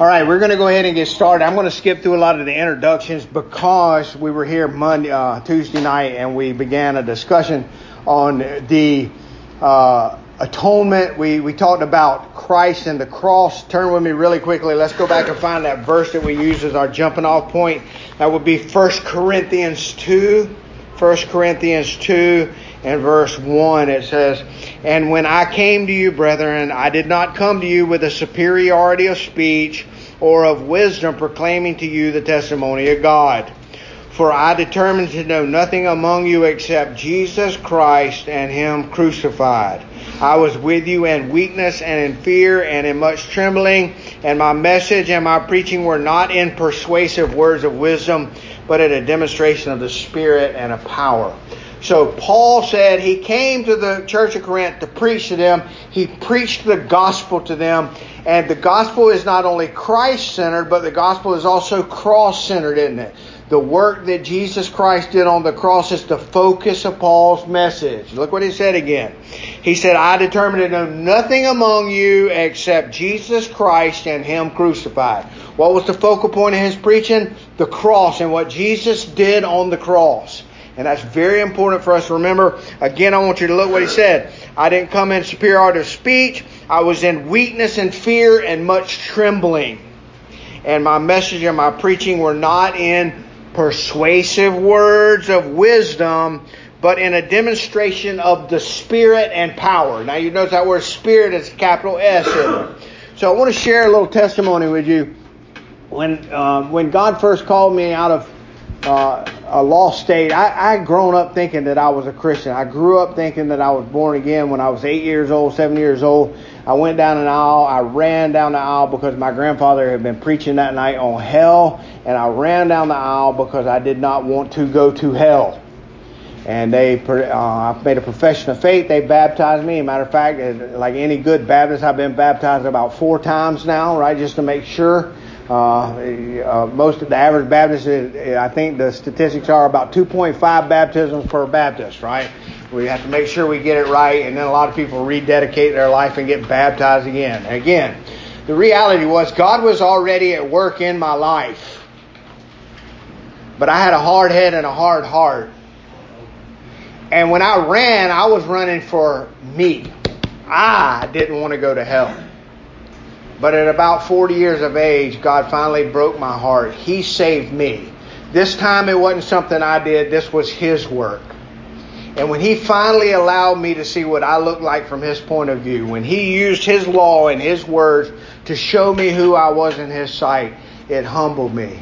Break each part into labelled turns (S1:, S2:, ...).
S1: All right, we're going to go ahead and get started. I'm going to skip through a lot of the introductions because we were here Monday, uh, Tuesday night, and we began a discussion on the uh, atonement. We we talked about Christ and the cross. Turn with me really quickly. Let's go back and find that verse that we use as our jumping off point. That would be 1 Corinthians 2. 1 Corinthians 2 and verse 1. It says, And when I came to you, brethren, I did not come to you with a superiority of speech or of wisdom proclaiming to you the testimony of God. For I determined to know nothing among you except Jesus Christ and Him crucified. I was with you in weakness and in fear and in much trembling, and my message and my preaching were not in persuasive words of wisdom, but in a demonstration of the Spirit and of power. So Paul said he came to the church of Corinth to preach to them. He preached the gospel to them. And the gospel is not only Christ centered, but the gospel is also cross centered, isn't it? The work that Jesus Christ did on the cross is the focus of Paul's message. Look what he said again. He said, I determined to know nothing among you except Jesus Christ and Him crucified. What was the focal point of his preaching? The cross and what Jesus did on the cross. And that's very important for us to remember. Again, I want you to look what he said. I didn't come in superiority of speech. I was in weakness and fear and much trembling. And my message and my preaching were not in persuasive words of wisdom, but in a demonstration of the Spirit and power. Now you notice that word Spirit is capital S So I want to share a little testimony with you. When uh, when God first called me out of uh, a lost state. I, I grown up thinking that I was a Christian. I grew up thinking that I was born again when I was eight years old, seven years old. I went down an aisle. I ran down the aisle because my grandfather had been preaching that night on hell, and I ran down the aisle because I did not want to go to hell. And they, uh, I made a profession of faith. They baptized me. Matter of fact, like any good Baptist, I've been baptized about four times now, right, just to make sure. Uh, uh, most of the average Baptist, I think the statistics are about 2.5 baptisms per Baptist, right? We have to make sure we get it right, and then a lot of people rededicate their life and get baptized again. Again, the reality was God was already at work in my life, but I had a hard head and a hard heart. And when I ran, I was running for me. I didn't want to go to hell. But at about 40 years of age, God finally broke my heart. He saved me. This time it wasn't something I did, this was His work. And when He finally allowed me to see what I looked like from His point of view, when He used His law and His words to show me who I was in His sight, it humbled me.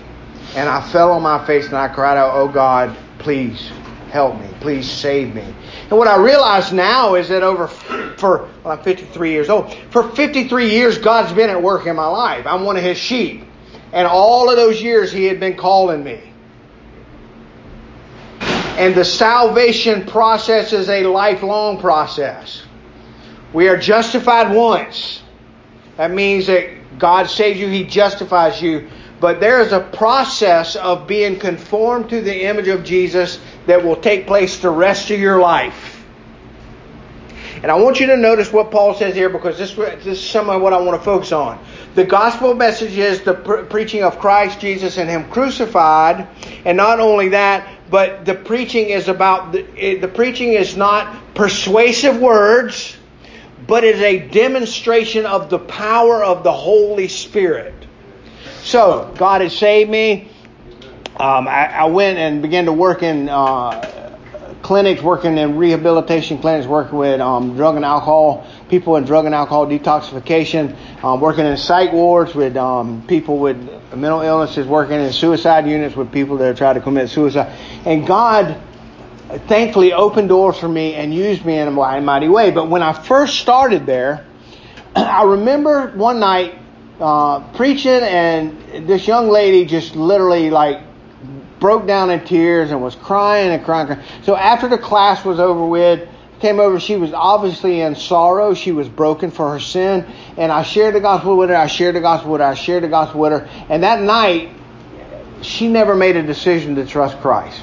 S1: And I fell on my face and I cried out, Oh God, please help me. Please save me. And what I realize now is that over for well, I'm 53 years old. For 53 years, God's been at work in my life. I'm one of His sheep, and all of those years He had been calling me. And the salvation process is a lifelong process. We are justified once. That means that God saves you, He justifies you. But there is a process of being conformed to the image of Jesus that will take place the rest of your life. And I want you to notice what Paul says here because this, this is some of what I want to focus on. The gospel message is the pre- preaching of Christ Jesus and Him crucified. And not only that, but the preaching is about, the, the preaching is not persuasive words, but is a demonstration of the power of the Holy Spirit. So, God has saved me. Um, I, I, went and began to work in uh, clinics, working in rehabilitation clinics, working with um, drug and alcohol people in drug and alcohol detoxification, um, working in psych wards with um, people with mental illnesses, working in suicide units with people that are trying to commit suicide. And God, thankfully, opened doors for me and used me in a mighty way. But when I first started there, I remember one night uh, preaching, and this young lady just literally like broke down in tears and was crying and crying. crying. So after the class was over with, came over, she was obviously in sorrow. She was broken for her sin. And I shared the gospel with her. I shared the gospel with her. I shared the gospel with her. And that night, she never made a decision to trust Christ.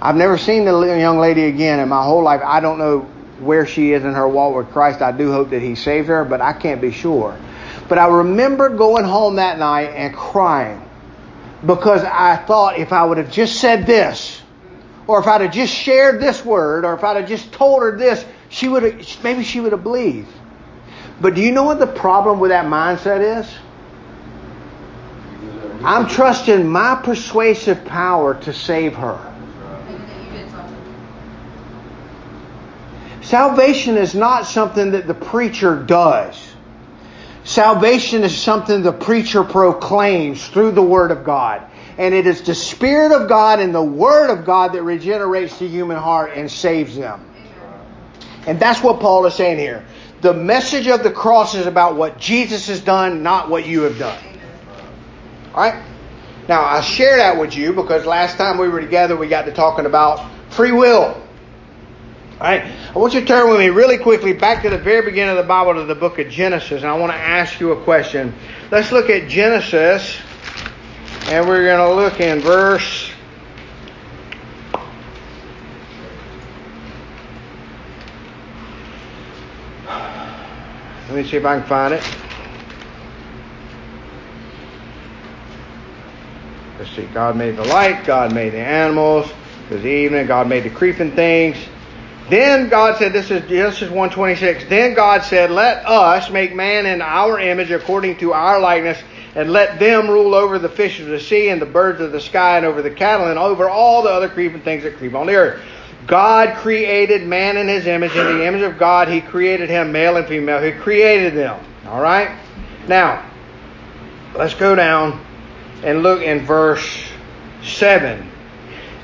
S1: I've never seen the young lady again in my whole life. I don't know where she is in her walk with Christ. I do hope that He saved her, but I can't be sure. But I remember going home that night and crying because I thought if I would have just said this, or if I'd have just shared this word, or if I'd have just told her this, she would have, maybe she would have believed. But do you know what the problem with that mindset is? I'm trusting my persuasive power to save her. Salvation is not something that the preacher does. Salvation is something the preacher proclaims through the Word of God. And it is the Spirit of God and the Word of God that regenerates the human heart and saves them. And that's what Paul is saying here. The message of the cross is about what Jesus has done, not what you have done. Alright? Now, I share that with you because last time we were together, we got to talking about free will. Alright? I want you to turn with me really quickly back to the very beginning of the Bible to the book of Genesis, and I want to ask you a question. Let's look at Genesis, and we're going to look in verse. Let me see if I can find it. Let's see. God made the light. God made the animals. It was evening. God made the creeping things. Then God said, this is Genesis 126. Then God said, let us make man in our image according to our likeness and let them rule over the fish of the sea and the birds of the sky and over the cattle and over all the other creeping things that creep on the earth. God created man in his image. In the image of God, he created him, male and female. He created them. All right? Now, let's go down and look in verse 7.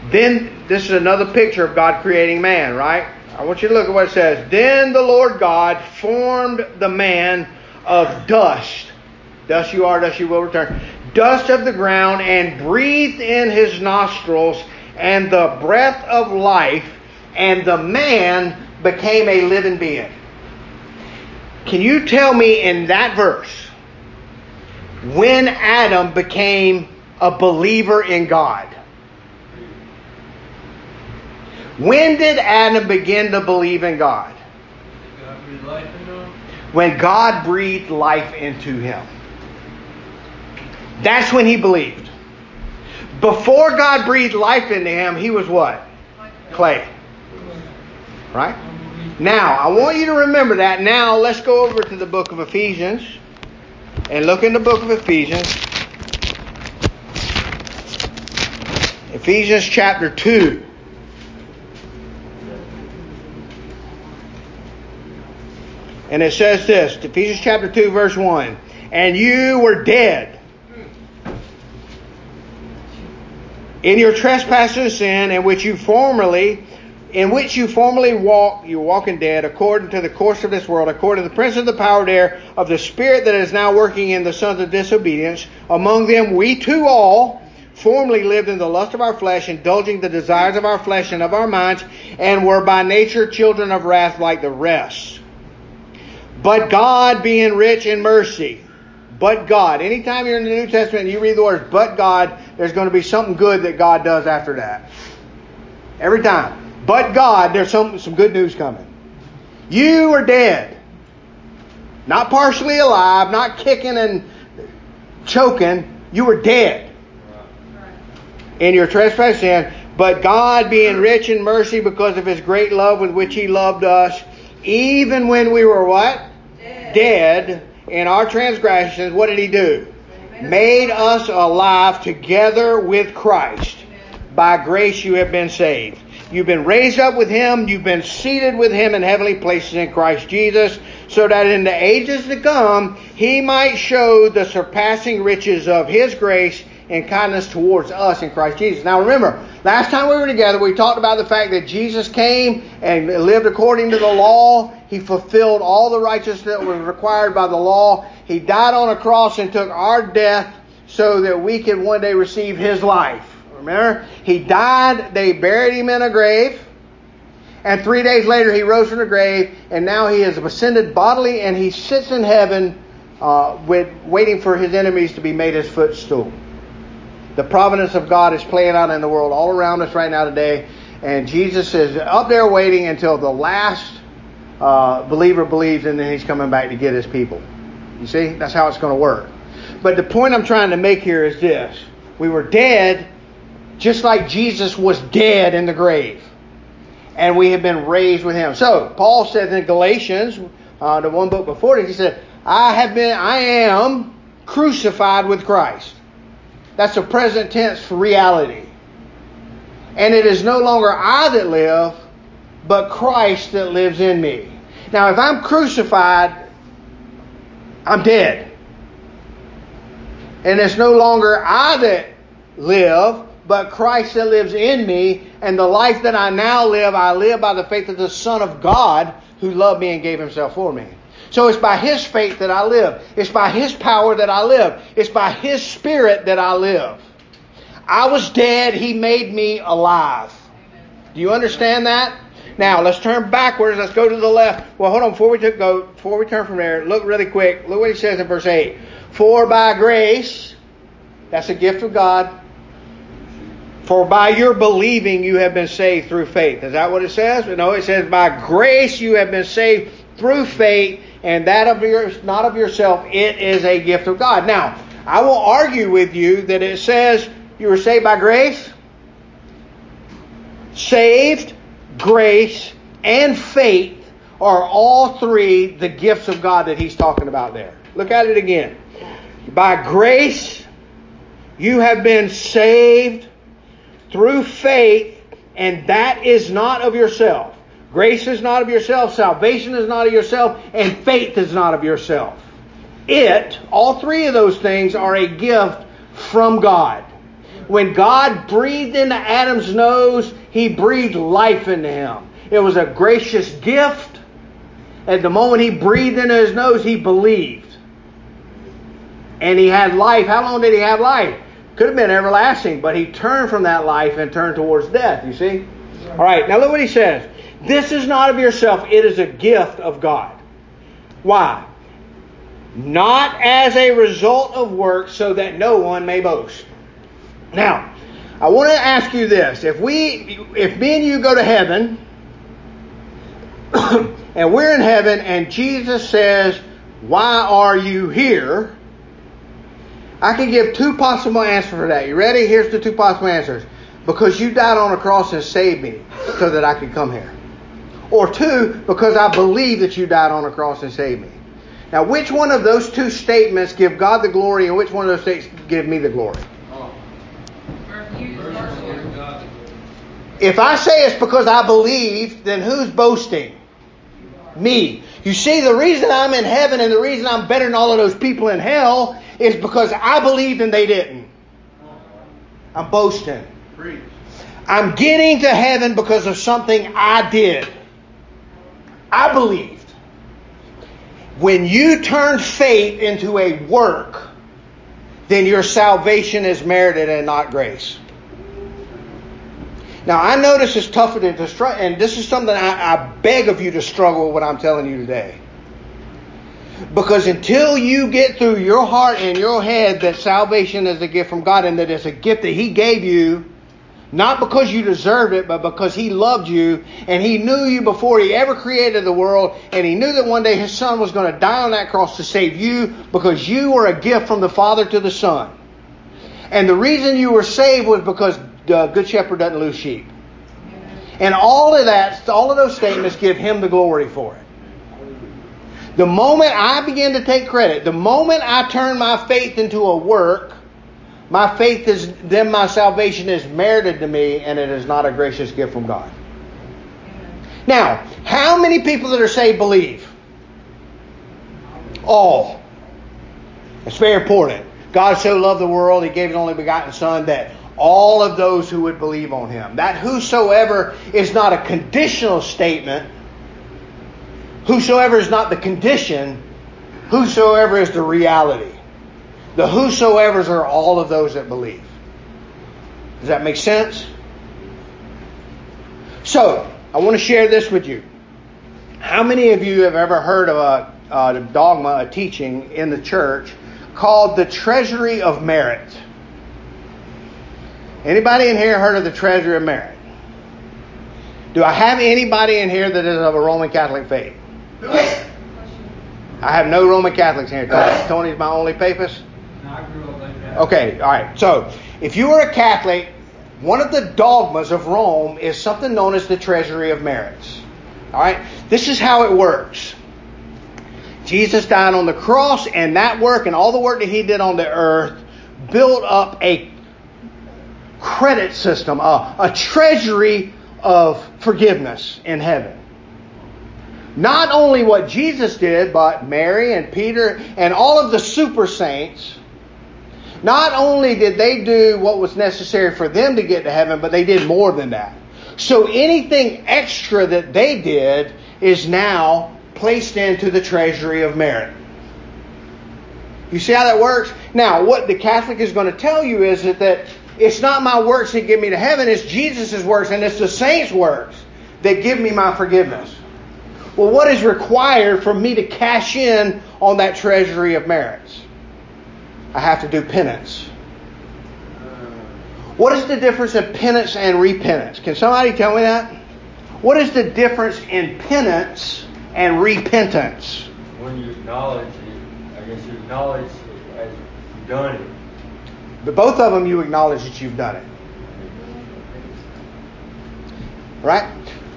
S1: Then, this is another picture of God creating man, right? I want you to look at what it says. Then the Lord God formed the man of dust. Dust you are, dust you will return. Dust of the ground and breathed in his nostrils and the breath of life, and the man became a living being. Can you tell me in that verse when Adam became a believer in God? When did Adam begin to believe in God? When God breathed life into him. That's when he believed. Before God breathed life into him, he was what? Clay. Right? Now, I want you to remember that. Now, let's go over to the book of Ephesians and look in the book of Ephesians. Ephesians chapter 2. And it says this, Ephesians chapter 2 verse 1. And you were dead in your trespasses and sin in which you formerly in which you formerly walked, you were walking dead, according to the course of this world, according to the prince of the power there, of the spirit that is now working in the sons of disobedience. Among them we too all formerly lived in the lust of our flesh, indulging the desires of our flesh and of our minds, and were by nature children of wrath like the rest. But God being rich in mercy, but God. Anytime you're in the New Testament and you read the words, but God, there's going to be something good that God does after that. Every time. But God, there's some, some good news coming. You are dead. Not partially alive, not kicking and choking. You were dead in your trespass sin. But God, being rich in mercy because of his great love with which he loved us, even when we were what? Dead. In our transgressions, what did he do? Made us alive together with Christ. By grace you have been saved. You've been raised up with him. You've been seated with him in heavenly places in Christ Jesus, so that in the ages to come, he might show the surpassing riches of his grace and kindness towards us in Christ Jesus. Now remember, last time we were together, we talked about the fact that Jesus came and lived according to the law. He fulfilled all the righteousness that was required by the law. He died on a cross and took our death so that we could one day receive his life. Remember? He died, they buried him in a grave, and three days later he rose from the grave, and now he has ascended bodily and he sits in heaven uh, with, waiting for his enemies to be made his footstool. The providence of God is playing out in the world all around us right now today. And Jesus is up there waiting until the last uh, believer believes and then he's coming back to get his people. You see? That's how it's going to work. But the point I'm trying to make here is this. We were dead just like Jesus was dead in the grave. And we have been raised with him. So, Paul says in Galatians, uh, the one book before this, he said, I have been, I am crucified with Christ. That's a present tense for reality. And it is no longer I that live, but Christ that lives in me. Now, if I'm crucified, I'm dead. And it's no longer I that live, but Christ that lives in me. And the life that I now live, I live by the faith of the Son of God who loved me and gave himself for me. So it's by His faith that I live. It's by His power that I live. It's by His Spirit that I live. I was dead. He made me alive. Do you understand that? Now let's turn backwards. Let's go to the left. Well, hold on. Before we go, before we turn from there, look really quick. Look what he says in verse eight. For by grace, that's a gift of God. For by your believing you have been saved through faith. Is that what it says? No, it says by grace you have been saved through faith, and that of yours, not of yourself. It is a gift of God. Now, I will argue with you that it says you were saved by grace, saved, grace, and faith are all three the gifts of God that he's talking about there. Look at it again. By grace, you have been saved through faith, and that is not of yourself. Grace is not of yourself, salvation is not of yourself, and faith is not of yourself. It, all three of those things, are a gift from God. When God breathed into Adam's nose, he breathed life into him. It was a gracious gift. At the moment he breathed into his nose, he believed. And he had life. How long did he have life? Could have been everlasting, but he turned from that life and turned towards death, you see? All right, now look what he says. This is not of yourself, it is a gift of God. Why? Not as a result of work, so that no one may boast. Now, I want to ask you this. If we if me and you go to heaven and we're in heaven and Jesus says, "Why are you here?" I can give two possible answers for that. You ready? Here's the two possible answers. Because you died on a cross and saved me so that I could come here. Or two, because I believe that you died on a cross and saved me. Now, which one of those two statements give God the glory and which one of those statements give me the glory? If I say it's because I believe, then who's boasting? Me. You see, the reason I'm in heaven and the reason I'm better than all of those people in hell is because I believed and they didn't. I'm boasting. I'm getting to heaven because of something I did. I believed. When you turn faith into a work, then your salvation is merited and not grace. Now, I know this is tougher to struggle, and this is something I, I beg of you to struggle with what I'm telling you today. Because until you get through your heart and your head that salvation is a gift from God and that it's a gift that He gave you, not because you deserved it, but because He loved you and He knew you before He ever created the world and He knew that one day His Son was going to die on that cross to save you because you were a gift from the Father to the Son. And the reason you were saved was because the Good Shepherd doesn't lose sheep. And all of that, all of those statements give Him the glory for it. The moment I begin to take credit, the moment I turn my faith into a work, my faith is, then my salvation is merited to me and it is not a gracious gift from God. Now, how many people that are saved believe? All. It's very important. God so loved the world, He gave His only begotten Son that all of those who would believe on Him. That whosoever is not a conditional statement. Whosoever is not the condition. Whosoever is the reality. The whosoever's are all of those that believe. Does that make sense? So, I want to share this with you. How many of you have ever heard of a, a dogma, a teaching in the church called the treasury of merit? Anybody in here heard of the treasury of merit? Do I have anybody in here that is of a Roman Catholic faith? I have no Roman Catholics here. Tony, Tony's my only papist. Okay, all right. So, if you were a Catholic, one of the dogmas of Rome is something known as the treasury of merits. All right? This is how it works. Jesus died on the cross, and that work and all the work that he did on the earth built up a credit system, a, a treasury of forgiveness in heaven. Not only what Jesus did, but Mary and Peter and all of the super saints. Not only did they do what was necessary for them to get to heaven, but they did more than that. So anything extra that they did is now placed into the treasury of merit. You see how that works? Now, what the Catholic is going to tell you is that, that it's not my works that give me to heaven, it's Jesus' works and it's the saints' works that give me my forgiveness. Well, what is required for me to cash in on that treasury of merits? I have to do penance. What is the difference in penance and repentance? Can somebody tell me that? What is the difference in penance and repentance?
S2: When you acknowledge it, I guess you acknowledge it as you've done it.
S1: But both of them you acknowledge that you've done it. Right?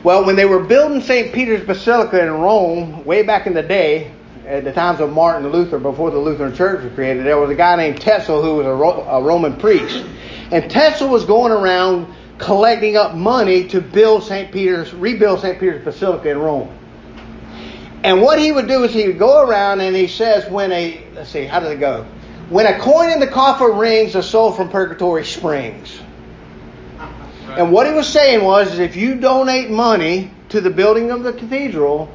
S1: Well, when they were building St. Peter's Basilica in Rome, way back in the day, at the times of Martin Luther, before the Lutheran Church was created, there was a guy named Tetzel who was a, Ro- a Roman priest. And Tetzel was going around collecting up money to build St. Peter's, rebuild St. Peter's Basilica in Rome. And what he would do is he would go around and he says, when a, let's see, how does it go? When a coin in the coffer rings, a soul from purgatory springs. And what he was saying was, is if you donate money to the building of the cathedral,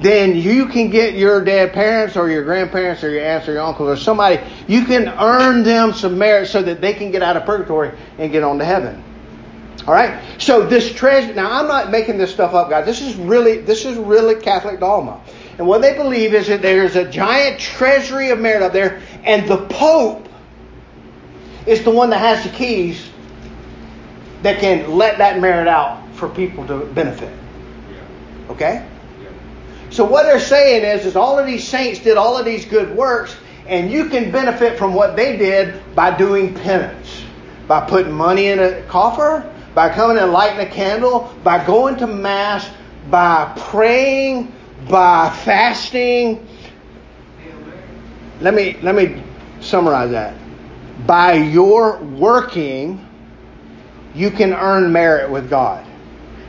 S1: then you can get your dead parents or your grandparents or your aunts or your uncles or somebody, you can earn them some merit so that they can get out of purgatory and get on to heaven. All right? So this treasure, now I'm not making this stuff up, guys. This is really, this is really Catholic dogma. And what they believe is that there's a giant treasury of merit up there, and the Pope is the one that has the keys that can let that merit out for people to benefit. Okay? So what they're saying is, is all of these saints did all of these good works, and you can benefit from what they did by doing penance, by putting money in a coffer, by coming and lighting a candle, by going to mass, by praying, by fasting. Let me let me summarize that. By your working, you can earn merit with God.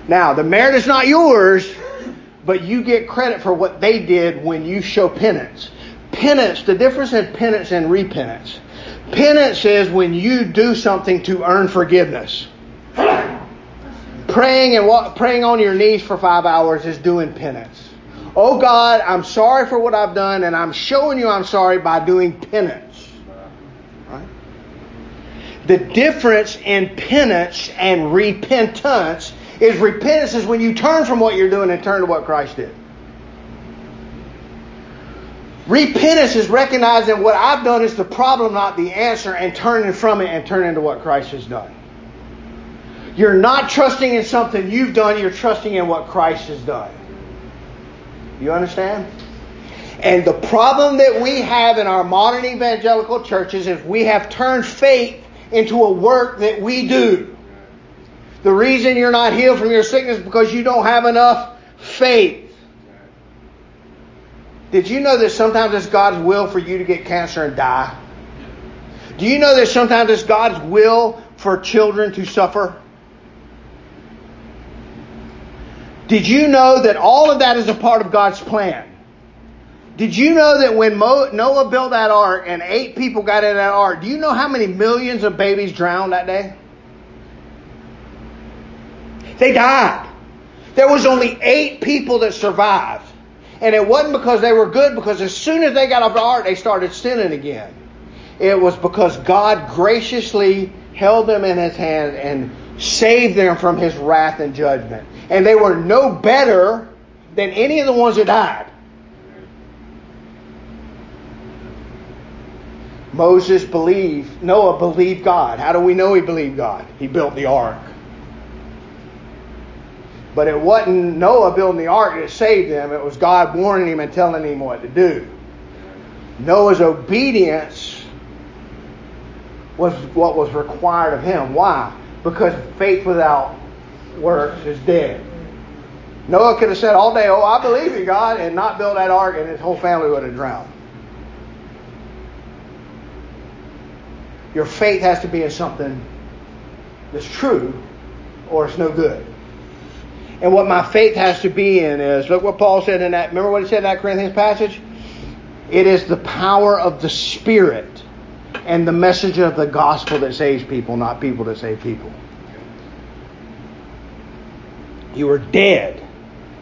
S1: Now, the merit is not yours, but you get credit for what they did when you show penance. Penance, the difference in penance and repentance. Penance is when you do something to earn forgiveness. Praying and praying on your knees for five hours is doing penance. Oh God, I'm sorry for what I've done, and I'm showing you I'm sorry by doing penance. Right? The difference in penance and repentance is repentance is when you turn from what you're doing and turn to what Christ did. Repentance is recognizing what I've done is the problem, not the answer, and turning from it and turning to what Christ has done. You're not trusting in something you've done, you're trusting in what Christ has done. You understand? And the problem that we have in our modern evangelical churches is we have turned faith into a work that we do. The reason you're not healed from your sickness is because you don't have enough faith. Did you know that sometimes it's God's will for you to get cancer and die? Do you know that sometimes it's God's will for children to suffer? Did you know that all of that is a part of God's plan? Did you know that when Mo- Noah built that ark and eight people got in that ark, do you know how many millions of babies drowned that day? They died. There was only eight people that survived. And it wasn't because they were good, because as soon as they got off the ark, they started sinning again. It was because God graciously held them in his hand and saved them from his wrath and judgment. And they were no better than any of the ones that died. Moses believed, Noah believed God. How do we know he believed God? He built the ark. But it wasn't Noah building the ark that saved them. It was God warning him and telling him what to do. Noah's obedience was what was required of him. Why? Because faith without works is dead. Noah could have said all day, Oh, I believe in God, and not build that ark, and his whole family would have drowned. Your faith has to be in something that's true, or it's no good. And what my faith has to be in is look what Paul said in that. Remember what he said in that Corinthians passage? It is the power of the Spirit and the message of the gospel that saves people, not people that save people. You were dead,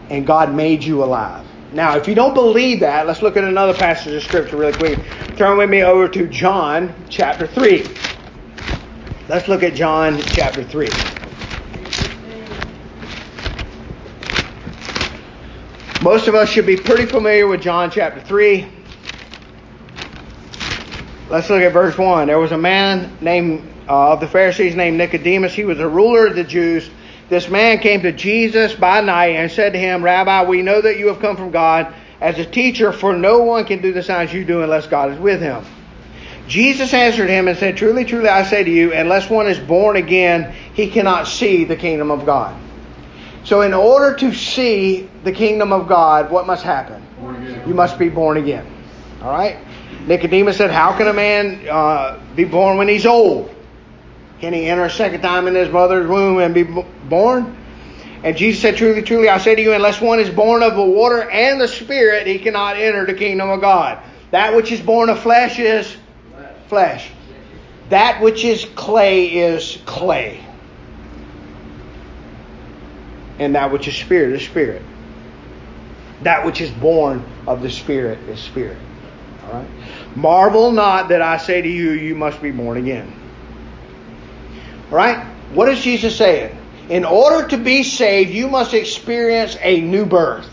S1: and God made you alive. Now, if you don't believe that, let's look at another passage of Scripture really quick. Turn with me over to John chapter 3. Let's look at John chapter 3. Most of us should be pretty familiar with John chapter 3. Let's look at verse 1. There was a man named uh, of the Pharisees named Nicodemus. He was a ruler of the Jews. This man came to Jesus by night and said to him, Rabbi, we know that you have come from God as a teacher, for no one can do the signs you do unless God is with him. Jesus answered him and said, Truly, truly, I say to you, unless one is born again, he cannot see the kingdom of God. So, in order to see the kingdom of God, what must happen? You must be born again. All right? Nicodemus said, How can a man uh, be born when he's old? Can he enter a second time in his mother's womb and be born? And Jesus said, Truly, truly, I say to you, unless one is born of the water and the Spirit, he cannot enter the kingdom of God. That which is born of flesh is flesh. That which is clay is clay. And that which is spirit is spirit. That which is born of the Spirit is spirit. All right? Marvel not that I say to you, you must be born again. All right? What is Jesus saying? In order to be saved, you must experience a new birth.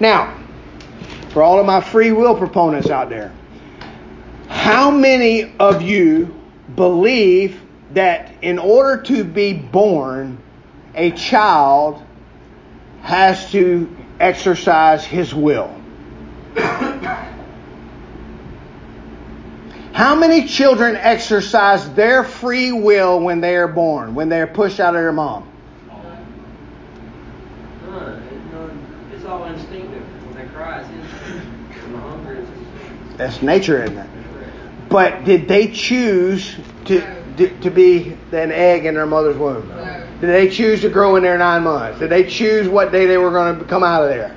S1: Now, for all of my free will proponents out there, how many of you believe that in order to be born, a child has to exercise his will? How many children exercise their free will when they are born, when they are pushed out of their mom?
S3: It's all instinctive. When they cry, it's instinct. When they're hungry.
S1: That's nature, isn't it? But did they choose to, to be an egg in their mother's womb? Did they choose to grow in there nine months? Did they choose what day they were going to come out of there?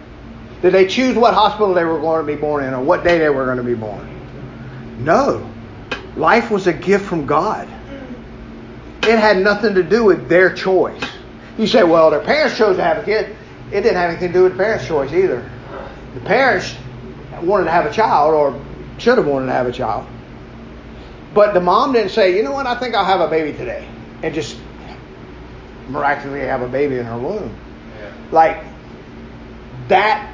S1: Did they choose what hospital they were going to be born in or what day they were going to be born? No. Life was a gift from God. It had nothing to do with their choice. You say, well, their parents chose to have a kid. It didn't have anything to do with the parents' choice either. The parents wanted to have a child or should have wanted to have a child. But the mom didn't say, you know what, I think I'll have a baby today. And just miraculously have a baby in her womb.
S2: Yeah.
S1: Like, that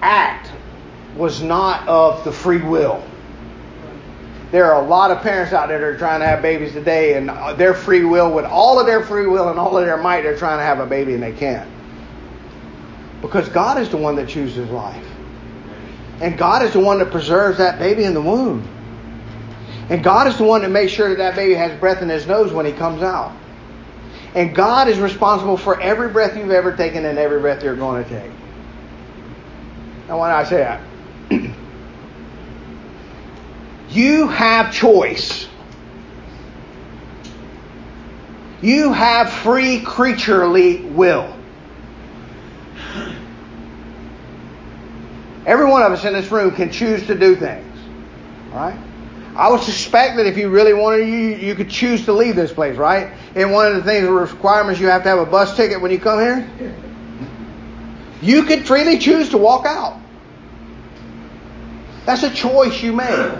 S1: act was not of the free will. There are a lot of parents out there that are trying to have babies today, and uh, their free will, with all of their free will and all of their might, they're trying to have a baby and they can't. Because God is the one that chooses life. And God is the one that preserves that baby in the womb. And God is the one that makes sure that that baby has breath in his nose when he comes out. And God is responsible for every breath you've ever taken and every breath you're going to take. Now, why do I say that? you have choice. You have free creaturely will. Every one of us in this room can choose to do things. Right? I would suspect that if you really wanted, you you could choose to leave this place, right? And one of the things, the requirements, you have to have a bus ticket when you come here. You could freely choose to walk out. That's a choice you made.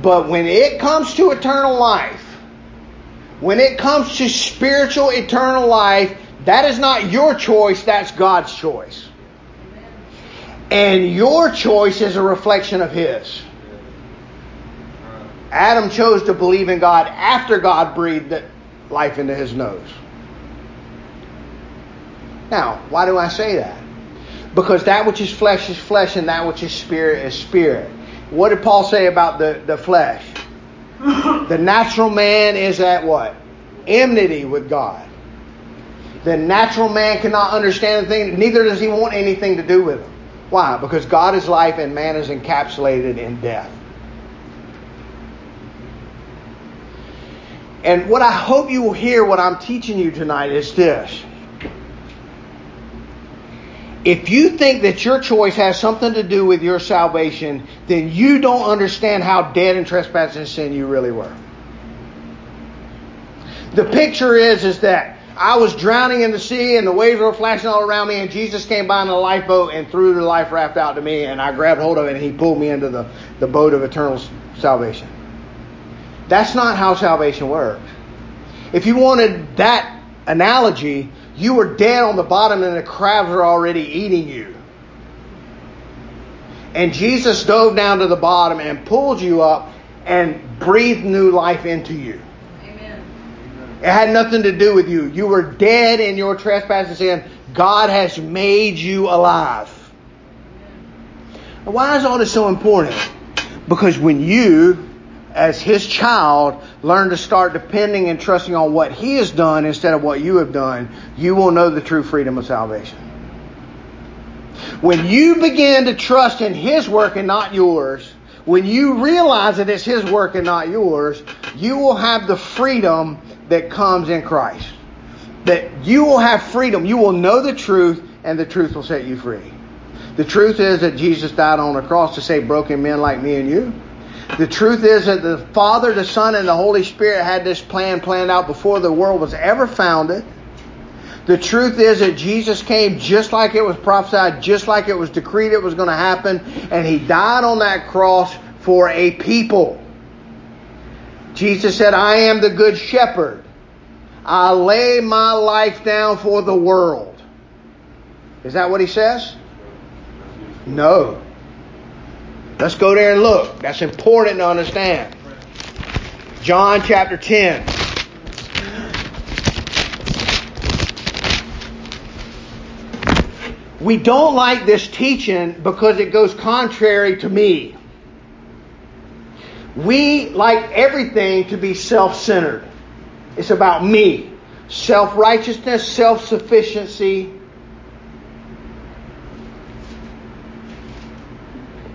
S1: But when it comes to eternal life, when it comes to spiritual eternal life, that is not your choice, that's God's choice. And your choice is a reflection of His. Adam chose to believe in God after God breathed life into his nose. Now, why do I say that? Because that which is flesh is flesh and that which is spirit is spirit. What did Paul say about the, the flesh? the natural man is at what? Enmity with God. The natural man cannot understand anything, neither does he want anything to do with him. Why? Because God is life and man is encapsulated in death. And what I hope you will hear what I'm teaching you tonight is this. If you think that your choice has something to do with your salvation, then you don't understand how dead in trespass and sin you really were. The picture is, is that I was drowning in the sea and the waves were flashing all around me and Jesus came by in a lifeboat and threw the life raft out to me and I grabbed hold of it and he pulled me into the, the boat of eternal salvation. That's not how salvation works. If you wanted that analogy, you were dead on the bottom and the crabs were already eating you. And Jesus dove down to the bottom and pulled you up and breathed new life into you. Amen. It had nothing to do with you. You were dead in your trespasses and sin. God has made you alive. Why is all this so important? Because when you as his child, learn to start depending and trusting on what he has done instead of what you have done, you will know the true freedom of salvation. When you begin to trust in his work and not yours, when you realize that it's his work and not yours, you will have the freedom that comes in Christ. That you will have freedom. You will know the truth, and the truth will set you free. The truth is that Jesus died on the cross to save broken men like me and you. The truth is that the Father, the Son, and the Holy Spirit had this plan planned out before the world was ever founded. The truth is that Jesus came just like it was prophesied, just like it was decreed it was going to happen, and He died on that cross for a people. Jesus said, I am the good shepherd. I lay my life down for the world. Is that what He says? No. Let's go there and look. That's important to understand. John chapter 10. We don't like this teaching because it goes contrary to me. We like everything to be self centered. It's about me. Self righteousness, self sufficiency,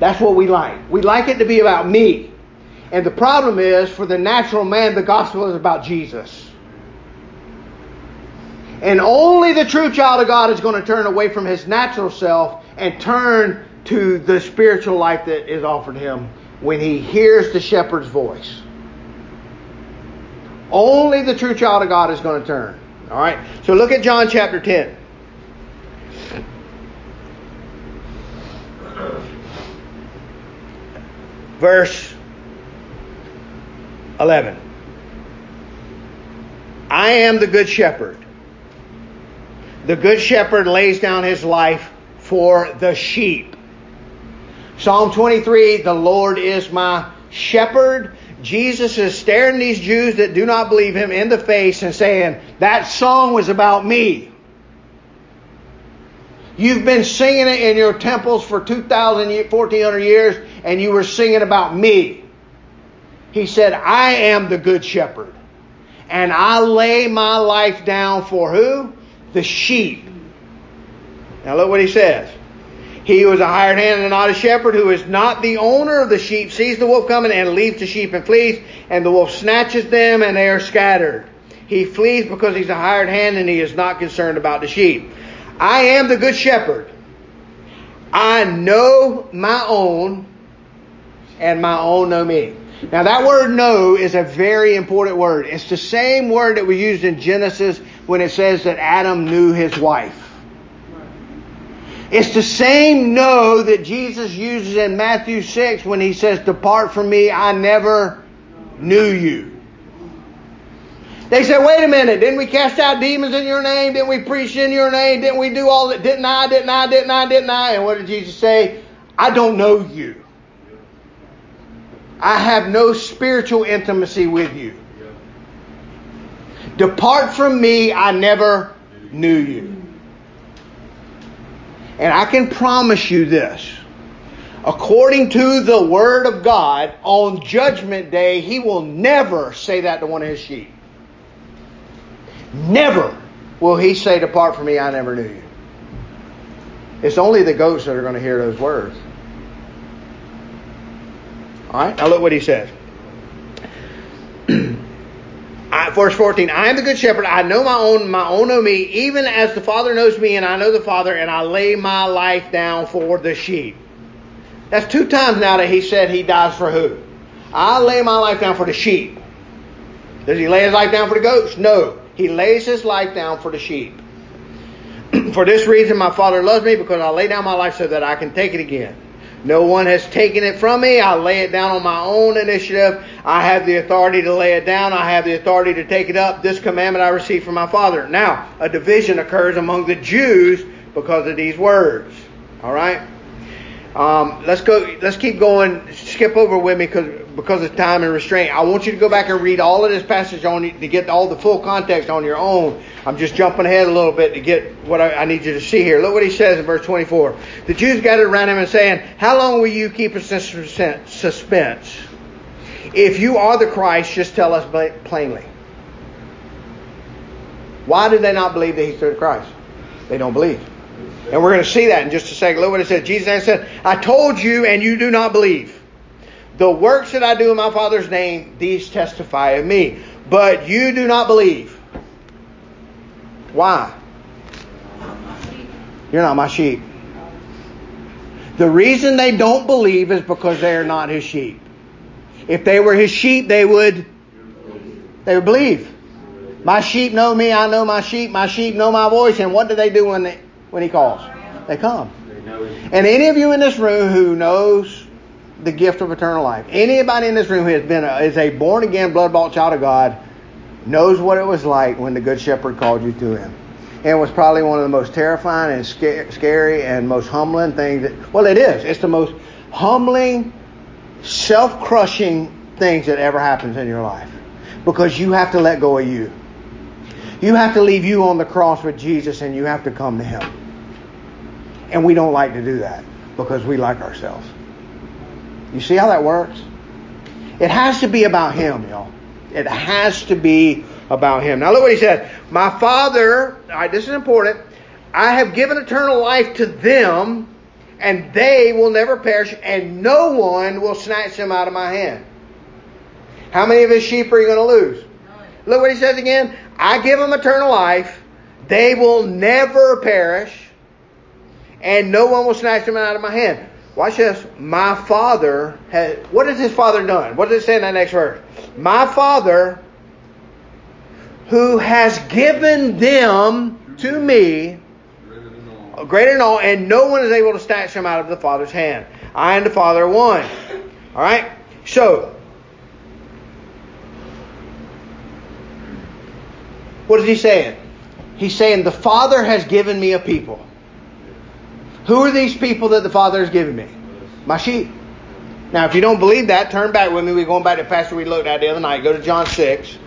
S1: That's what we like. We like it to be about me. And the problem is, for the natural man, the gospel is about Jesus. And only the true child of God is going to turn away from his natural self and turn to the spiritual life that is offered him when he hears the shepherd's voice. Only the true child of God is going to turn. All right? So look at John chapter 10. Verse 11. I am the good shepherd. The good shepherd lays down his life for the sheep. Psalm 23, the Lord is my shepherd. Jesus is staring these Jews that do not believe him in the face and saying, that song was about me. You've been singing it in your temples for 2,000, 1,400 years, and you were singing about me. He said, I am the good shepherd. And I lay my life down for who? The sheep. Now look what he says. He who is a hired hand and not a shepherd, who is not the owner of the sheep, sees the wolf coming and leaves the sheep and flees, and the wolf snatches them and they are scattered. He flees because he's a hired hand and he is not concerned about the sheep. I am the good shepherd. I know my own, and my own know me. Now that word know is a very important word. It's the same word that we used in Genesis when it says that Adam knew his wife. It's the same know that Jesus uses in Matthew 6 when he says, Depart from me, I never knew you. They said, wait a minute, didn't we cast out demons in your name? Didn't we preach in your name? Didn't we do all that? Didn't I? Didn't I? Didn't I? Didn't I? And what did Jesus say? I don't know you. I have no spiritual intimacy with you. Depart from me, I never knew you. And I can promise you this. According to the Word of God, on Judgment Day, He will never say that to one of His sheep. Never will He say, Depart from me, I never knew you. It's only the goats that are going to hear those words. All right, now look what He says. verse 14 i am the good shepherd i know my own my own know me even as the father knows me and i know the father and i lay my life down for the sheep that's two times now that he said he dies for who i lay my life down for the sheep does he lay his life down for the goats no he lays his life down for the sheep for this reason my father loves me because i lay down my life so that i can take it again no one has taken it from me. I lay it down on my own initiative. I have the authority to lay it down. I have the authority to take it up. This commandment I received from my Father. Now, a division occurs among the Jews because of these words. All right? Um, let's go. Let's keep going. Skip over with me because because of time and restraint. I want you to go back and read all of this passage on to get all the full context on your own. I'm just jumping ahead a little bit to get what I, I need you to see here. Look what he says in verse 24. The Jews gathered around him and saying, "How long will you keep us in suspense? If you are the Christ, just tell us plainly." Why do they not believe that he's the Christ? They don't believe. And we're going to see that in just a second. Look what it says. Jesus said, I told you and you do not believe. The works that I do in my Father's name, these testify of me. But you do not believe. Why? You're not my sheep. The reason they don't believe is because they are not his sheep. If they were his sheep, they would they would believe. My sheep know me, I know my sheep, my sheep know my voice, and what do they do when they when he calls? They come. And any of you in this room who knows the gift of eternal life, anybody in this room who has been a, is a born again, blood bought child of God, knows what it was like when the Good Shepherd called you to Him. And was probably one of the most terrifying and scary and most humbling things. That, well, it is. It's the most humbling, self crushing things that ever happens in your life because you have to let go of you. You have to leave you on the cross with Jesus and you have to come to Him. And we don't like to do that because we like ourselves. You see how that works? It has to be about Him, y'all. It has to be about Him. Now look what He said. My Father, all right, this is important. I have given eternal life to them, and they will never perish, and no one will snatch them out of my hand. How many of his sheep are you going to lose? Look what he says again. I give them eternal life. They will never perish and no one will snatch them out of my hand. Watch this. My father has, what has his father done? What does it say in that next verse? My father who has given them to me, greater than all, and no one is able to snatch them out of the Father's hand. I and the Father are one. All right? So, what is he saying? He's saying, The Father has given me a people. Who are these people that the Father has given me? My sheep. Now, if you don't believe that, turn back with me. We're going back to the passage we looked at the other night. Go to John 6.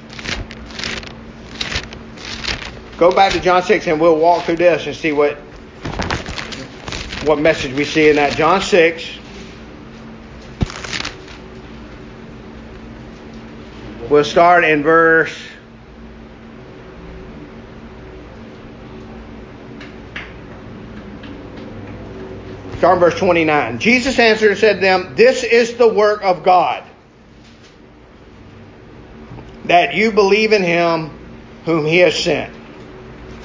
S1: Go back to John 6 and we'll walk through this and see what what message we see in that. John 6. We'll start in verse Start in verse 29. Jesus answered and said to them, This is the work of God, that you believe in him whom he has sent.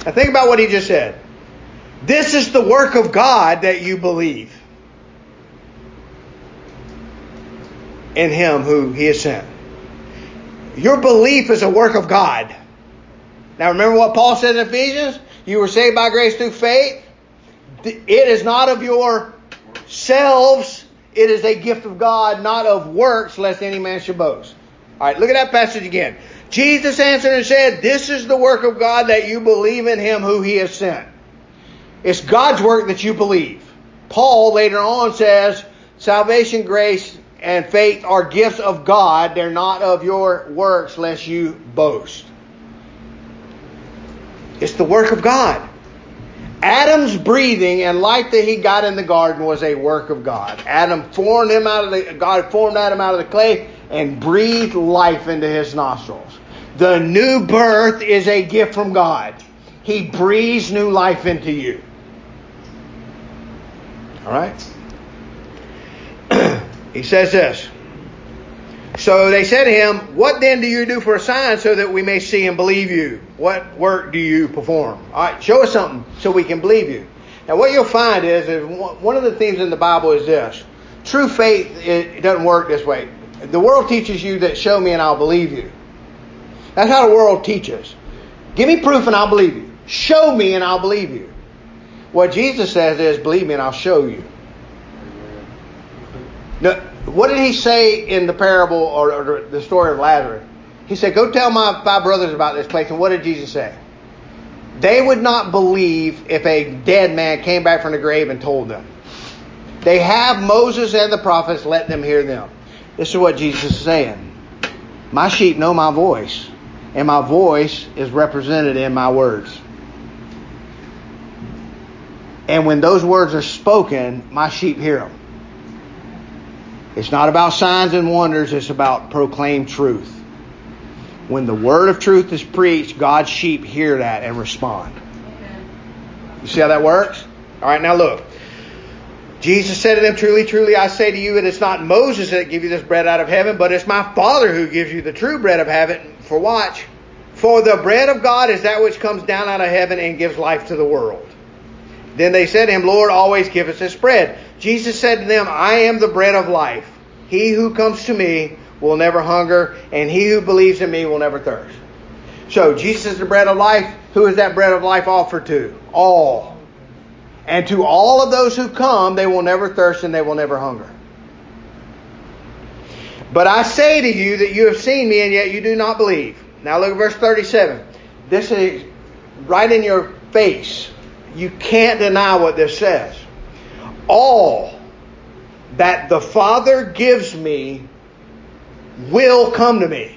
S1: Now think about what he just said. This is the work of God that you believe in him who he has sent. Your belief is a work of God. Now remember what Paul said in Ephesians? You were saved by grace through faith. It is not of yourselves. It is a gift of God, not of works, lest any man should boast. All right, look at that passage again. Jesus answered and said, This is the work of God that you believe in him who he has sent. It's God's work that you believe. Paul later on says, Salvation, grace, and faith are gifts of God. They're not of your works, lest you boast. It's the work of God. Adam's breathing and life that he got in the garden was a work of God. Adam formed him out of the God formed Adam out of the clay and breathed life into his nostrils. The new birth is a gift from God. He breathes new life into you. All right? he says this. So they said to him, What then do you do for a sign so that we may see and believe you? What work do you perform? All right, show us something so we can believe you. Now, what you'll find is, is one of the themes in the Bible is this true faith it doesn't work this way. The world teaches you that show me and I'll believe you. That's how the world teaches. Give me proof and I'll believe you. Show me and I'll believe you. What Jesus says is, believe me and I'll show you. What did he say in the parable or, or the story of Lazarus? He said, Go tell my five brothers about this place. And what did Jesus say? They would not believe if a dead man came back from the grave and told them. They have Moses and the prophets, let them hear them. This is what Jesus is saying. My sheep know my voice, and my voice is represented in my words. And when those words are spoken, my sheep hear them. It's not about signs and wonders, it's about proclaimed truth. When the word of truth is preached, God's sheep hear that and respond. You see how that works? All right, now look. Jesus said to them, Truly, truly, I say to you, it is not Moses that give you this bread out of heaven, but it's my Father who gives you the true bread of heaven. For watch. For the bread of God is that which comes down out of heaven and gives life to the world. Then they said to him, Lord, always give us this bread. Jesus said to them, I am the bread of life. He who comes to me will never hunger, and he who believes in me will never thirst. So, Jesus is the bread of life. Who is that bread of life offered to? All. And to all of those who come, they will never thirst and they will never hunger. But I say to you that you have seen me and yet you do not believe. Now look at verse 37. This is right in your face. You can't deny what this says. All that the Father gives me will come to me.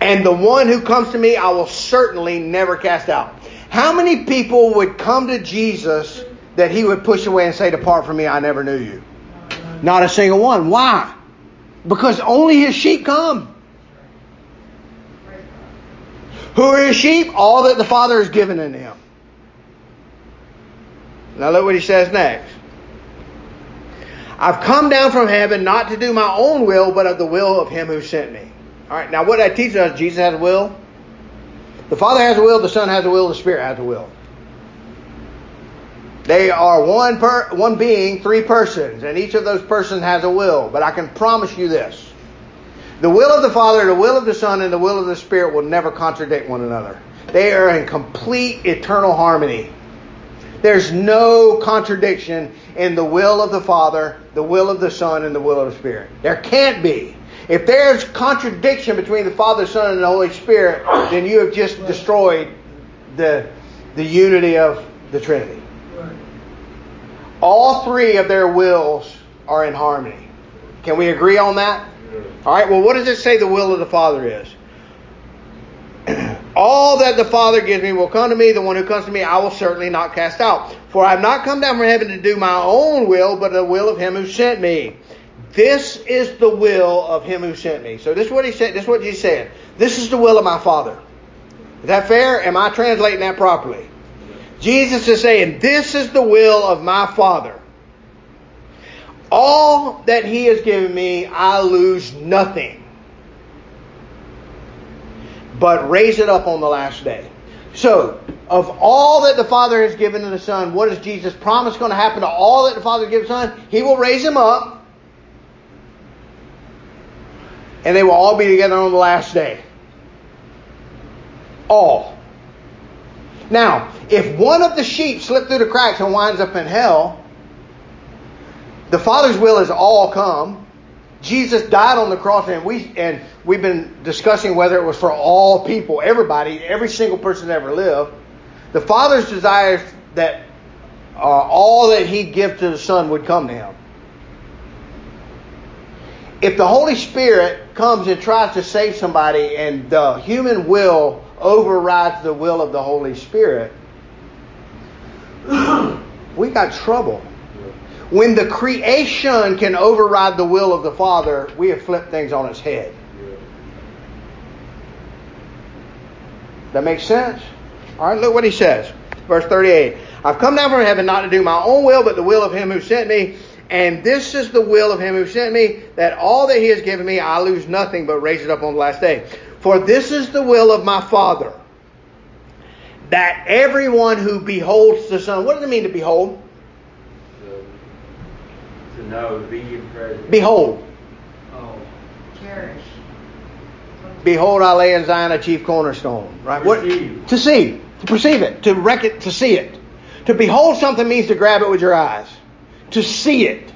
S1: And the one who comes to me, I will certainly never cast out. How many people would come to Jesus that he would push away and say, Depart from me, I never knew you? Not a single one. Why? Because only his sheep come. Who are his sheep? All that the Father has given in him. Now look what he says next. I've come down from heaven not to do my own will, but of the will of him who sent me. All right, now what that teaches us, Jesus has a will. The Father has a will, the Son has a will, the Spirit has a will. They are one per, one being, three persons, and each of those persons has a will. But I can promise you this. The will of the Father, the will of the Son, and the will of the Spirit will never contradict one another. They are in complete eternal harmony. There's no contradiction in the will of the Father, the will of the Son, and the will of the Spirit. There can't be. If there's contradiction between the Father, Son, and the Holy Spirit, then you have just destroyed the, the unity of the Trinity. All three of their wills are in harmony. Can we agree on that? All right, well, what does it say the will of the Father is? All that the Father gives me will come to me. The one who comes to me, I will certainly not cast out. For I have not come down from heaven to do my own will, but the will of him who sent me. This is the will of him who sent me. So this is what he said. This is what he said. This is the will of my Father. Is that fair? Am I translating that properly? Jesus is saying, This is the will of my Father. All that he has given me, I lose nothing, but raise it up on the last day. So, of all that the Father has given to the Son, what is Jesus promise going to happen to all that the Father gives the Son? He will raise him up, and they will all be together on the last day. All. Now, if one of the sheep slipped through the cracks and winds up in hell, the Father's will is all come. Jesus died on the cross, and we and we've been discussing whether it was for all people, everybody, every single person that ever lived. The Father's desire that uh, all that He give to the Son would come to Him. If the Holy Spirit comes and tries to save somebody, and the human will overrides the will of the Holy Spirit, we got trouble. When the creation can override the will of the Father, we have flipped things on its head. That makes sense? All right, look what he says. Verse 38. I've come down from heaven not to do my own will, but the will of him who sent me. And this is the will of him who sent me, that all that he has given me, I lose nothing, but raise it up on the last day. For this is the will of my Father, that everyone who beholds the Son, what does it mean to behold?
S2: To, to know, be present.
S1: Behold.
S3: Oh,
S4: Cherish.
S1: Behold, I lay in Zion a chief cornerstone. Right? What? To see, to perceive it, to wreck it, to see it. To behold something means to grab it with your eyes, to see it.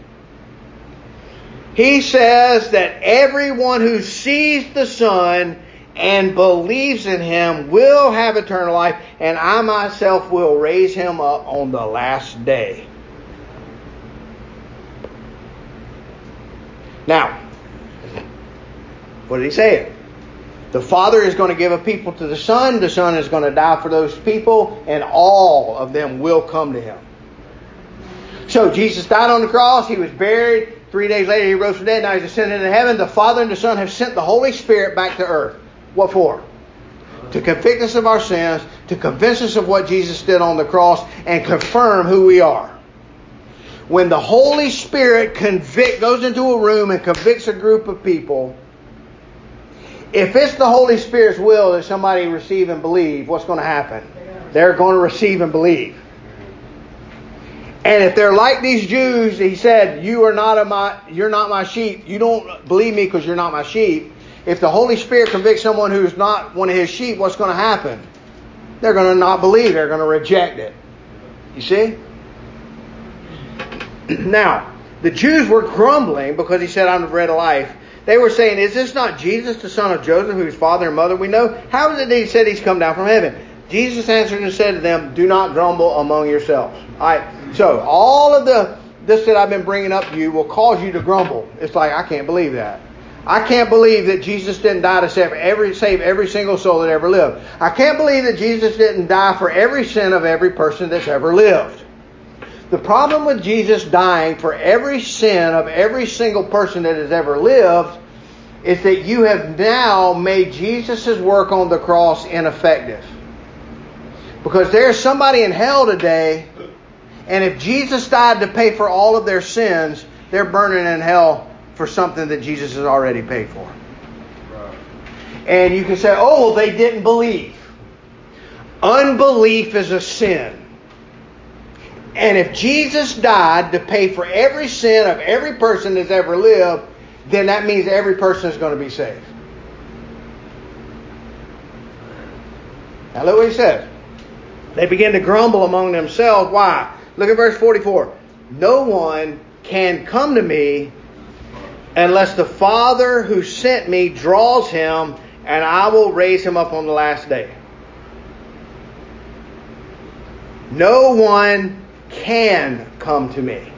S1: He says that everyone who sees the Son and believes in him will have eternal life, and I myself will raise him up on the last day. Now, what did he say? The Father is going to give a people to the Son, the Son is going to die for those people, and all of them will come to him. So Jesus died on the cross, he was buried, three days later he rose from the dead, now he's ascended into heaven. The Father and the Son have sent the Holy Spirit back to earth. What for? To convict us of our sins, to convince us of what Jesus did on the cross, and confirm who we are. When the Holy Spirit convict goes into a room and convicts a group of people, if it's the Holy Spirit's will that somebody receive and believe, what's going to happen? They're going to receive and believe. And if they're like these Jews, he said, "You are not my, you're not my sheep. You don't believe me because you're not my sheep." If the Holy Spirit convicts someone who's not one of his sheep, what's going to happen? They're going to not believe. They're going to reject it. You see? now, the Jews were grumbling because he said, "I'm the bread of life." They were saying, Is this not Jesus, the son of Joseph, whose father and mother we know? How is it that he said he's come down from heaven? Jesus answered and said to them, Do not grumble among yourselves. All right. So all of the this that I've been bringing up to you will cause you to grumble. It's like I can't believe that. I can't believe that Jesus didn't die to save every save every single soul that ever lived. I can't believe that Jesus didn't die for every sin of every person that's ever lived. The problem with Jesus dying for every sin of every single person that has ever lived is that you have now made Jesus' work on the cross ineffective. Because there's somebody in hell today, and if Jesus died to pay for all of their sins, they're burning in hell for something that Jesus has already paid for. And you can say, oh, they didn't believe. Unbelief is a sin. And if Jesus died to pay for every sin of every person that's ever lived, then that means every person is going to be saved. Now look what he says. They begin to grumble among themselves. Why? Look at verse 44. No one can come to me unless the Father who sent me draws him, and I will raise him up on the last day. No one can come to me.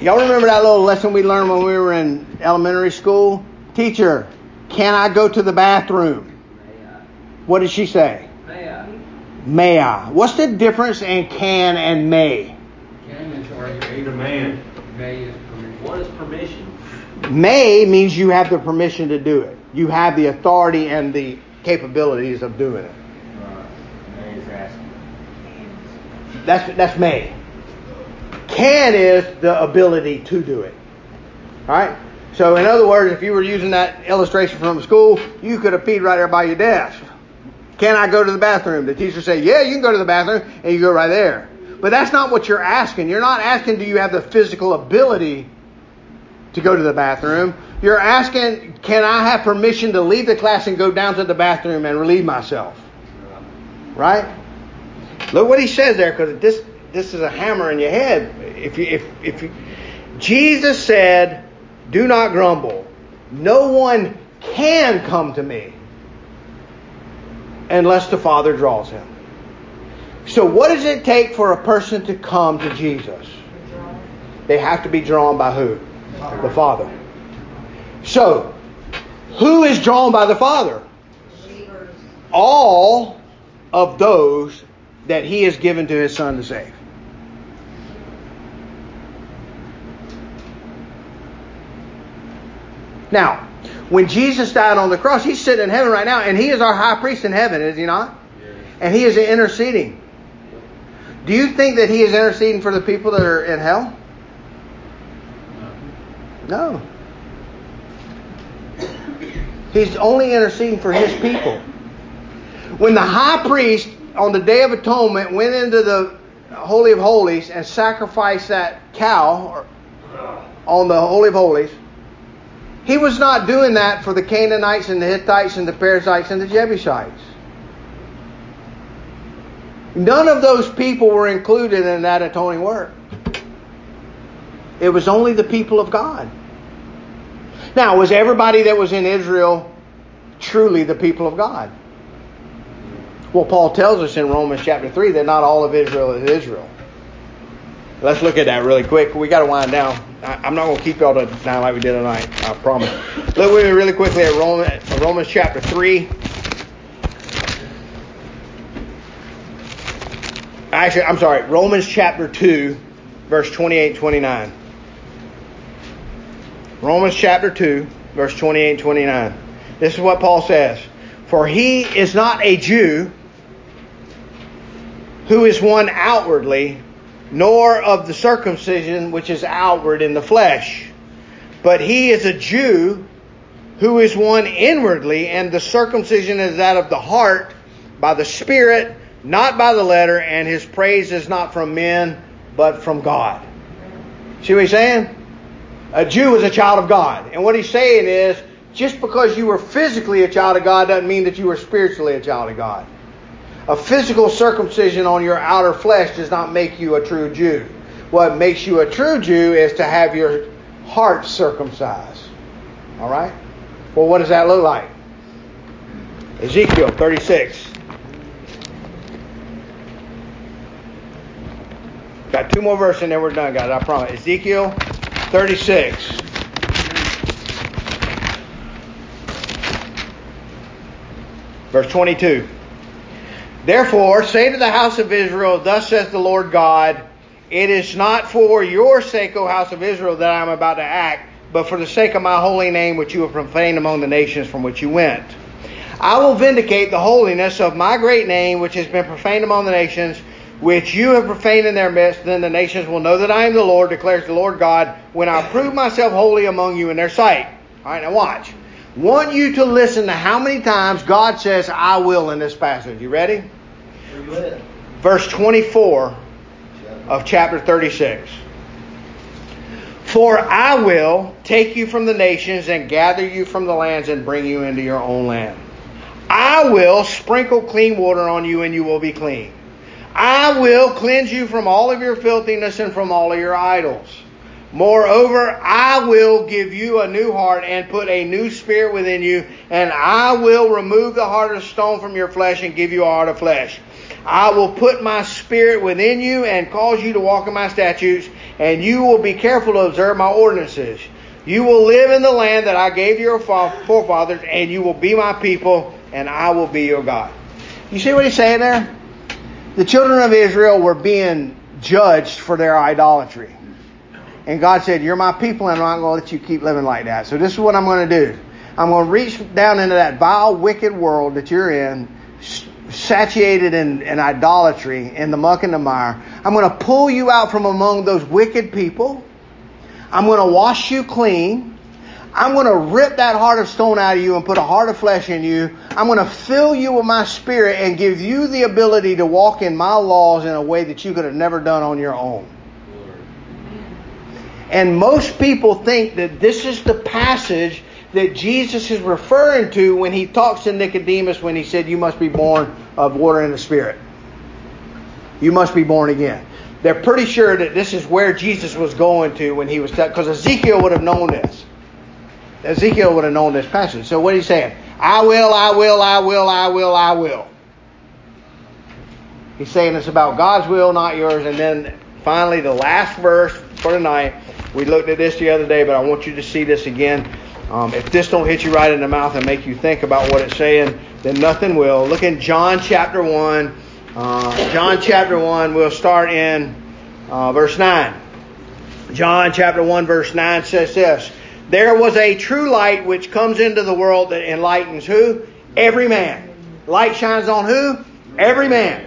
S1: Y'all remember that little lesson we learned when we were in elementary school? Teacher, can I go to the bathroom?
S3: may I?
S1: What did she say?
S3: May I?
S1: May I? What's the difference in can and may?
S3: Can is or
S2: Be the man.
S3: may is permission. What is permission?
S1: May means you have the permission to do it. You have the authority and the capabilities of doing it.
S2: Right. Man is asking.
S1: That's that's may. Can is the ability to do it. All right. So in other words, if you were using that illustration from school, you could have peed right there by your desk. Can I go to the bathroom? The teacher say, "Yeah, you can go to the bathroom," and you go right there. But that's not what you're asking. You're not asking, "Do you have the physical ability to go to the bathroom?" You're asking, "Can I have permission to leave the class and go down to the bathroom and relieve myself?" Right? Look what he says there, because this this is a hammer in your head. If you if if you, Jesus said, "Do not grumble. No one can come to me unless the Father draws him." So, what does it take for a person to come to Jesus? They have to be drawn by who? The Father. So, who is drawn by the Father? All of those that he has given to his son to save. Now, when Jesus died on the cross, he's sitting in heaven right now, and he is our high priest in heaven, is he not? And he is interceding. Do you think that he is interceding for the people that are in hell? No. He's only interceding for his people. When the high priest on the Day of Atonement went into the Holy of Holies and sacrificed that cow on the Holy of Holies, he was not doing that for the Canaanites and the Hittites and the Perizzites and the Jebusites. None of those people were included in that atoning work. It was only the people of God. Now, was everybody that was in Israel truly the people of God? Well, Paul tells us in Romans chapter 3 that not all of Israel is Israel. Let's look at that really quick. We got to wind down. I'm not going to keep y'all to now like we did tonight. I promise. Look with me really quickly at Romans, Romans chapter 3. Actually, I'm sorry. Romans chapter 2, verse 28 29. Romans chapter 2, verse 28 29. This is what Paul says. For he is not a Jew who is one outwardly, nor of the circumcision which is outward in the flesh, but he is a Jew who is one inwardly, and the circumcision is that of the heart by the Spirit, not by the letter, and his praise is not from men, but from God. See what he's saying? A Jew is a child of God. And what he's saying is, just because you were physically a child of God doesn't mean that you were spiritually a child of God. A physical circumcision on your outer flesh does not make you a true Jew. What makes you a true Jew is to have your heart circumcised. All right? Well, what does that look like? Ezekiel 36. Got two more verses and then we're done, guys. I promise. Ezekiel 36. Verse 22. Therefore, say to the house of Israel, Thus says the Lord God, It is not for your sake, O house of Israel, that I am about to act, but for the sake of my holy name, which you have profaned among the nations from which you went. I will vindicate the holiness of my great name, which has been profaned among the nations, which you have profaned in their midst, then the nations will know that I am the Lord, declares the Lord God, when I prove myself holy among you in their sight. All right, now watch. Want you to listen to how many times God says, I will in this passage. You ready? Verse 24 of chapter 36. For I will take you from the nations and gather you from the lands and bring you into your own land. I will sprinkle clean water on you and you will be clean. I will cleanse you from all of your filthiness and from all of your idols. Moreover, I will give you a new heart and put a new spirit within you, and I will remove the heart of stone from your flesh and give you a heart of flesh. I will put my spirit within you and cause you to walk in my statutes, and you will be careful to observe my ordinances. You will live in the land that I gave your forefathers, and you will be my people, and I will be your God. You see what he's saying there? the children of Israel were being judged for their idolatry. And God said, You're my people, and I'm not going to let you keep living like that. So this is what I'm going to do. I'm going to reach down into that vile, wicked world that you're in, saturated in, in idolatry, in the muck and the mire. I'm going to pull you out from among those wicked people. I'm going to wash you clean. I'm going to rip that heart of stone out of you and put a heart of flesh in you. I'm going to fill you with my spirit and give you the ability to walk in my laws in a way that you could have never done on your own. And most people think that this is the passage that Jesus is referring to when he talks to Nicodemus when he said, You must be born of water and the Spirit. You must be born again. They're pretty sure that this is where Jesus was going to when he was, because Ezekiel would have known this. Ezekiel would have known this passage. So what he's saying? I will, I will, I will, I will, I will. He's saying it's about God's will, not yours. And then finally, the last verse for tonight. We looked at this the other day, but I want you to see this again. Um, if this don't hit you right in the mouth and make you think about what it's saying, then nothing will. Look in John chapter 1. Uh, John chapter 1, we'll start in uh, verse 9. John chapter 1, verse 9 says this There was a true light which comes into the world that enlightens who? Every man. Light shines on who? Every man.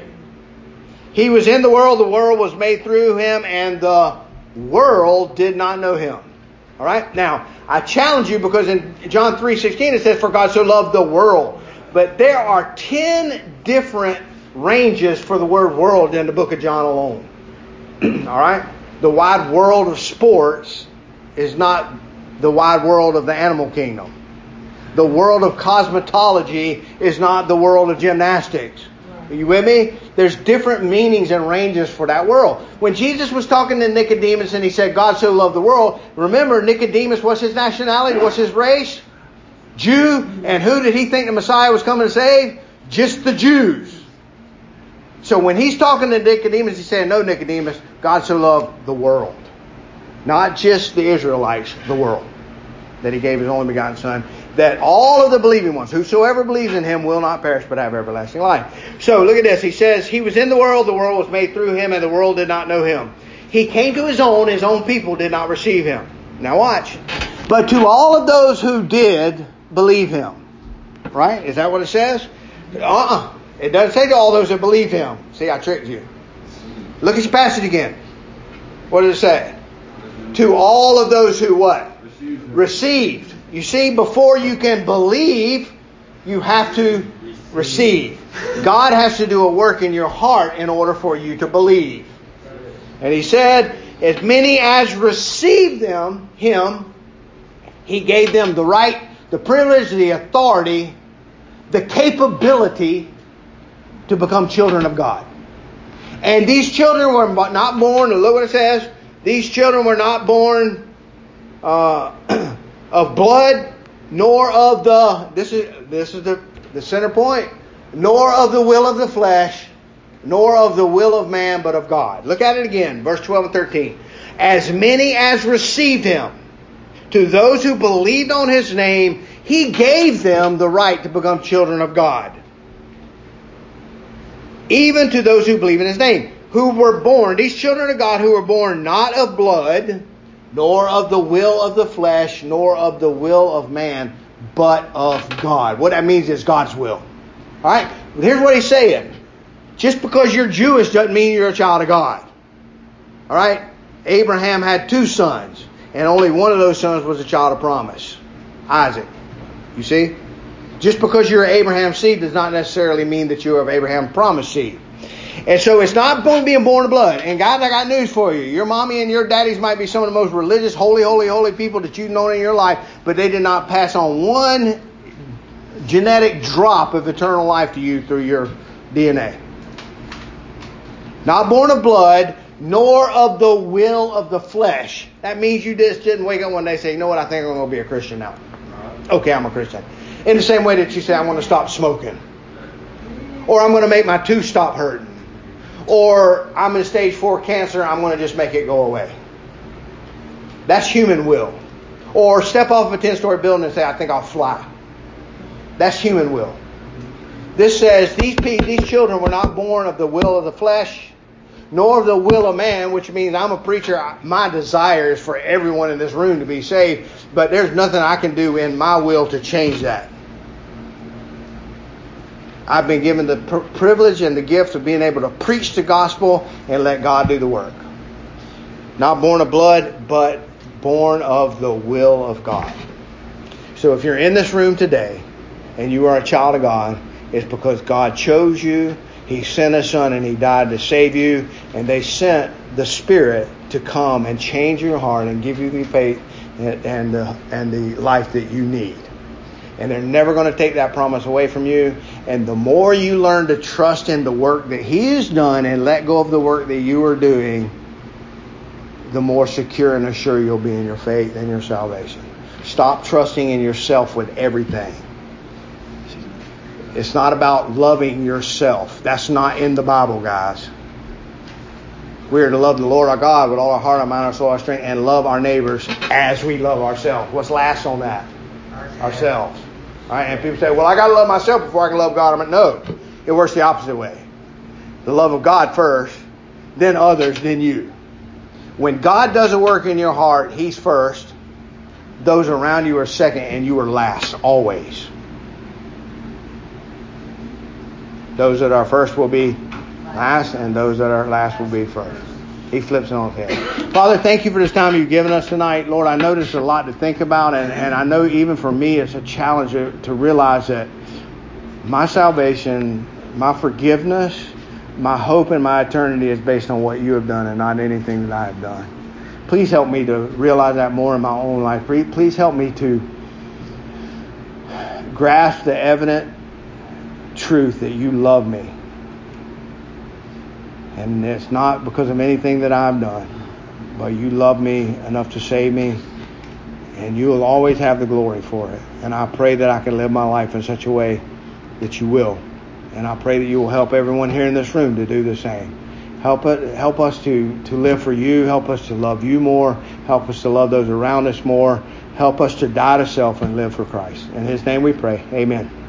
S1: He was in the world, the world was made through him, and the world did not know him. All right? Now, I challenge you because in John 3:16 it says for God so loved the world. But there are 10 different ranges for the word world in the book of John alone. All right? The wide world of sports is not the wide world of the animal kingdom. The world of cosmetology is not the world of gymnastics. Are you with me? There's different meanings and ranges for that world. When Jesus was talking to Nicodemus and he said, God so loved the world, remember Nicodemus, what's his nationality? What's his race? Jew. And who did he think the Messiah was coming to save? Just the Jews. So when he's talking to Nicodemus, he's saying, No, Nicodemus, God so loved the world. Not just the Israelites, the world. That he gave his only begotten Son that all of the believing ones, whosoever believes in him, will not perish but have everlasting life. So look at this. He says, He was in the world, the world was made through him, and the world did not know him. He came to his own, his own people did not receive him. Now watch. But to all of those who did believe him. Right? Is that what it says? Uh-uh. It doesn't say to all those that believe him. See, I tricked you. Look at your passage again. What does it say? To all of those who what? Received. Received. You see, before you can believe, you have to receive. God has to do a work in your heart in order for you to believe. And he said, as many as received them, him, he gave them the right, the privilege, the authority, the capability to become children of God. And these children were not born, look what it says, these children were not born uh, of blood, nor of the this is this is the, the center point, nor of the will of the flesh, nor of the will of man, but of God. Look at it again, verse 12 and 13. As many as received him, to those who believed on his name, he gave them the right to become children of God. Even to those who believe in his name, who were born, these children of God who were born not of blood, nor of the will of the flesh, nor of the will of man, but of God. What that means is God's will. All right? Here's what he's saying. Just because you're Jewish doesn't mean you're a child of God. All right? Abraham had two sons, and only one of those sons was a child of promise Isaac. You see? Just because you're Abraham's seed does not necessarily mean that you're of Abraham's promised seed. And so it's not going being born of blood. And guys, I got news for you. Your mommy and your daddies might be some of the most religious, holy, holy, holy people that you've known in your life, but they did not pass on one genetic drop of eternal life to you through your DNA. Not born of blood, nor of the will of the flesh. That means you just didn't wake up one day and say, you know what, I think I'm going to be a Christian now. Okay, I'm a Christian. In the same way that you say, I want to stop smoking. Or I'm going to make my tooth stop hurting or I'm in stage four cancer, I'm going to just make it go away. That's human will. Or step off of a 10 story building and say, I think I'll fly. That's human will. This says these, these children were not born of the will of the flesh, nor of the will of man, which means I'm a preacher. My desire is for everyone in this room to be saved, but there's nothing I can do in my will to change that. I've been given the pr- privilege and the gift of being able to preach the gospel and let God do the work. Not born of blood, but born of the will of God. So if you're in this room today and you are a child of God, it's because God chose you. He sent a son and he died to save you. And they sent the Spirit to come and change your heart and give you the faith and, and, the, and the life that you need and they're never going to take that promise away from you. And the more you learn to trust in the work that He has done and let go of the work that you are doing, the more secure and assured you'll be in your faith and your salvation. Stop trusting in yourself with everything. It's not about loving yourself. That's not in the Bible, guys. We are to love the Lord our God with all our heart, our mind, our soul, our strength, and love our neighbors as we love ourselves. What's last on that? Ourselves. Right? And people say, well, I got to love myself before I can love God. I'm like, no. It works the opposite way. The love of God first, then others, then you. When God does a work in your heart, He's first. Those around you are second, and you are last, always. Those that are first will be last, and those that are last will be first. He flips it on his head. Father, thank you for this time you've given us tonight. Lord, I know there's a lot to think about, and, and I know even for me it's a challenge to, to realize that my salvation, my forgiveness, my hope, and my eternity is based on what you have done and not anything that I have done. Please help me to realize that more in my own life. Please help me to grasp the evident truth that you love me and it's not because of anything that I've done, but you love me enough to save me, and you will always have the glory for it. And I pray that I can live my life in such a way that you will. And I pray that you will help everyone here in this room to do the same. Help it, help us to, to live for you. Help us to love you more. Help us to love those around us more. Help us to die to self and live for Christ. In His name we pray. Amen.